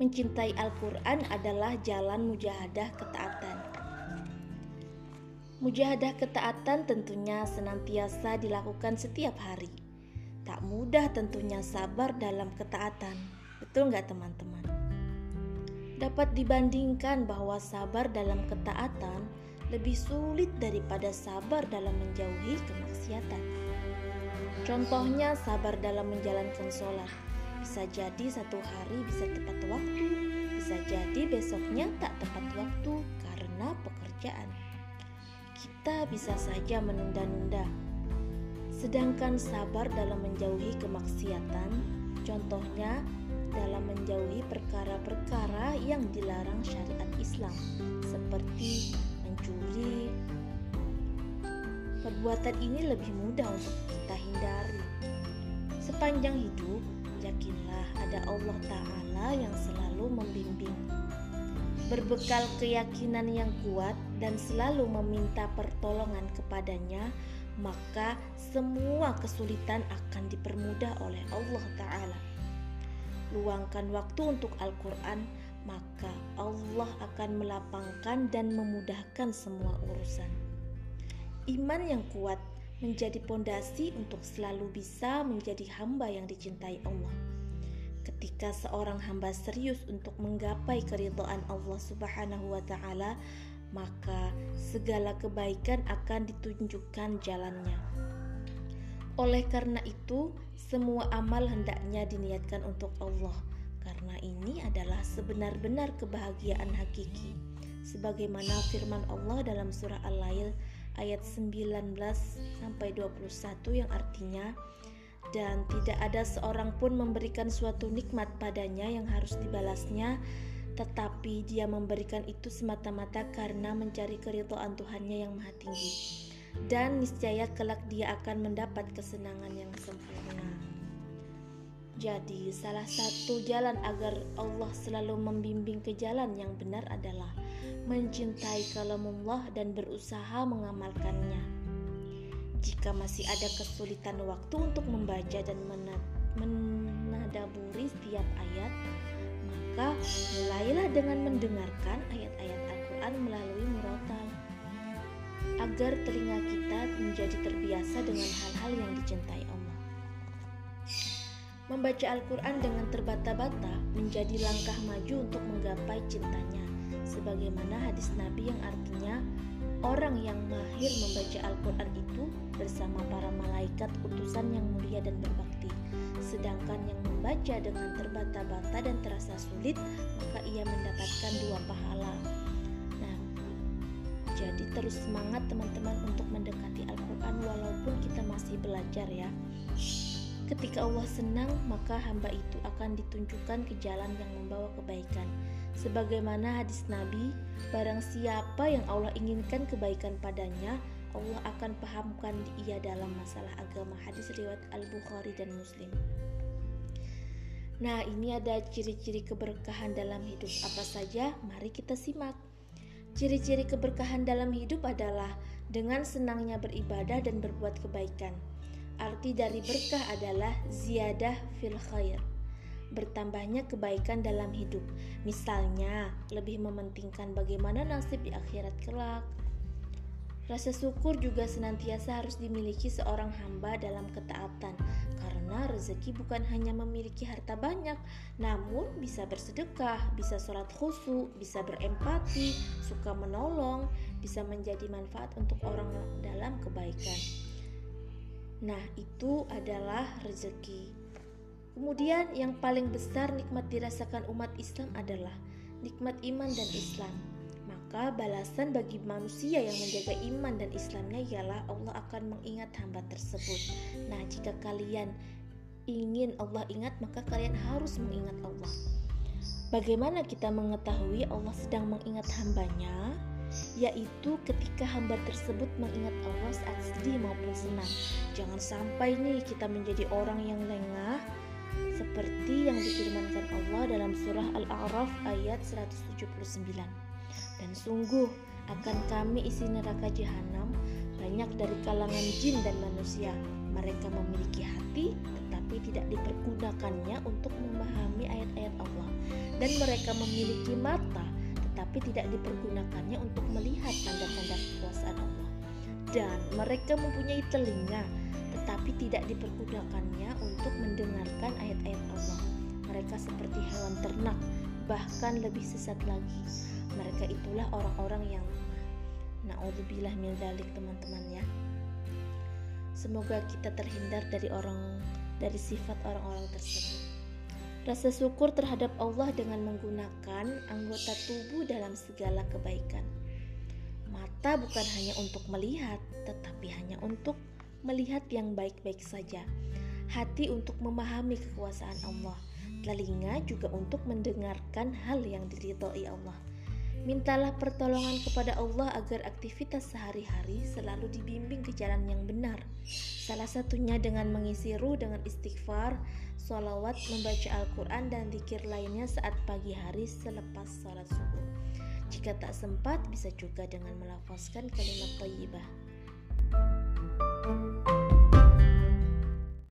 mencintai Al-Quran adalah jalan mujahadah ketaatan. Mujahadah ketaatan tentunya senantiasa dilakukan setiap hari. Tak mudah tentunya sabar dalam ketaatan. Betul nggak teman-teman? Dapat dibandingkan bahwa sabar dalam ketaatan lebih sulit daripada sabar dalam menjauhi kemaksiatan. Contohnya sabar dalam menjalankan sholat bisa jadi satu hari bisa tepat waktu, bisa jadi besoknya tak tepat waktu karena pekerjaan. Kita bisa saja menunda-nunda. Sedangkan sabar dalam menjauhi kemaksiatan, contohnya dalam menjauhi perkara-perkara yang dilarang syariat Islam, seperti mencuri. Perbuatan ini lebih mudah untuk kita hindari. Sepanjang hidup, yakinlah ada Allah Ta'ala yang selalu membimbing. Berbekal keyakinan yang kuat dan selalu meminta pertolongan kepadanya, maka semua kesulitan akan dipermudah oleh Allah Ta'ala. Luangkan waktu untuk Al-Quran, maka Allah akan melapangkan dan memudahkan semua urusan. Iman yang kuat menjadi pondasi untuk selalu bisa menjadi hamba yang dicintai Allah. Ketika seorang hamba serius untuk menggapai keridhaan Allah Subhanahu wa taala, maka segala kebaikan akan ditunjukkan jalannya. Oleh karena itu, semua amal hendaknya diniatkan untuk Allah, karena ini adalah sebenar-benar kebahagiaan hakiki. Sebagaimana firman Allah dalam surah Al-Lail ayat 19 sampai 21 yang artinya dan tidak ada seorang pun memberikan suatu nikmat padanya yang harus dibalasnya tetapi dia memberikan itu semata-mata karena mencari keridhaan Tuhannya yang maha tinggi. Dan niscaya kelak dia akan mendapat kesenangan yang sempurna jadi salah satu jalan agar Allah selalu membimbing ke jalan yang benar adalah mencintai kalamullah dan berusaha mengamalkannya. Jika masih ada kesulitan waktu untuk membaca dan menadaburi setiap ayat, maka mulailah dengan mendengarkan ayat-ayat Al-Quran melalui murotal agar telinga kita menjadi terbiasa dengan hal-hal yang dicintai Allah. Membaca Al-Quran dengan terbata-bata menjadi langkah maju untuk menggapai cintanya. Sebagaimana hadis Nabi yang artinya orang yang mahir membaca Al-Quran itu bersama para malaikat utusan yang mulia dan berbakti. Sedangkan yang membaca dengan terbata-bata dan terasa sulit maka ia mendapatkan dua pahala. Nah jadi terus semangat teman-teman untuk mendekati Al-Quran walaupun kita masih belajar ya Ketika Allah senang, maka hamba itu akan ditunjukkan ke jalan yang membawa kebaikan. Sebagaimana hadis Nabi, barang siapa yang Allah inginkan kebaikan padanya, Allah akan pahamkan ia dalam masalah agama. Hadis riwayat Al-Bukhari dan Muslim. Nah, ini ada ciri-ciri keberkahan dalam hidup apa saja? Mari kita simak. Ciri-ciri keberkahan dalam hidup adalah dengan senangnya beribadah dan berbuat kebaikan. Arti dari berkah adalah ziyadah fil khair. Bertambahnya kebaikan dalam hidup. Misalnya, lebih mementingkan bagaimana nasib di akhirat kelak. Rasa syukur juga senantiasa harus dimiliki seorang hamba dalam ketaatan karena rezeki bukan hanya memiliki harta banyak, namun bisa bersedekah, bisa sholat khusyuk, bisa berempati, suka menolong, bisa menjadi manfaat untuk orang dalam kebaikan. Nah, itu adalah rezeki. Kemudian yang paling besar nikmat dirasakan umat Islam adalah nikmat iman dan Islam. Maka balasan bagi manusia yang menjaga iman dan Islamnya ialah Allah akan mengingat hamba tersebut. Nah, jika kalian ingin Allah ingat, maka kalian harus mengingat Allah. Bagaimana kita mengetahui Allah sedang mengingat hambanya? Yaitu ketika hamba tersebut mengingat Allah saat sedih maupun senang. Jangan sampai nih kita menjadi orang yang lengah seperti yang difirmankan Allah dalam surah Al-A'raf ayat 179. Dan sungguh akan kami isi neraka jahanam banyak dari kalangan jin dan manusia. Mereka memiliki hati tetapi tidak dipergunakannya untuk memahami ayat-ayat Allah dan mereka memiliki mata tetapi tidak dipergunakannya untuk melihat tanda-tanda kekuasaan Allah. Dan mereka mempunyai telinga tetapi tidak dipergunakannya untuk mendengarkan ayat-ayat Allah. Mereka seperti hewan ternak bahkan lebih sesat lagi. Mereka itulah orang-orang yang naudzubillah min dalik teman-teman ya. Semoga kita terhindar dari orang dari sifat orang-orang tersebut. Rasa syukur terhadap Allah dengan menggunakan anggota tubuh dalam segala kebaikan. Mata bukan hanya untuk melihat, tetapi hanya untuk melihat yang baik-baik saja. Hati untuk memahami kekuasaan Allah. Telinga juga untuk mendengarkan hal yang diridhoi Allah. Mintalah pertolongan kepada Allah agar aktivitas sehari-hari selalu dibimbing ke jalan yang benar. Salah satunya dengan mengisi ruh dengan istighfar, sholawat, membaca Al-Quran, dan zikir lainnya saat pagi hari selepas sholat subuh. Jika tak sempat, bisa juga dengan melafazkan kalimat thayyibah.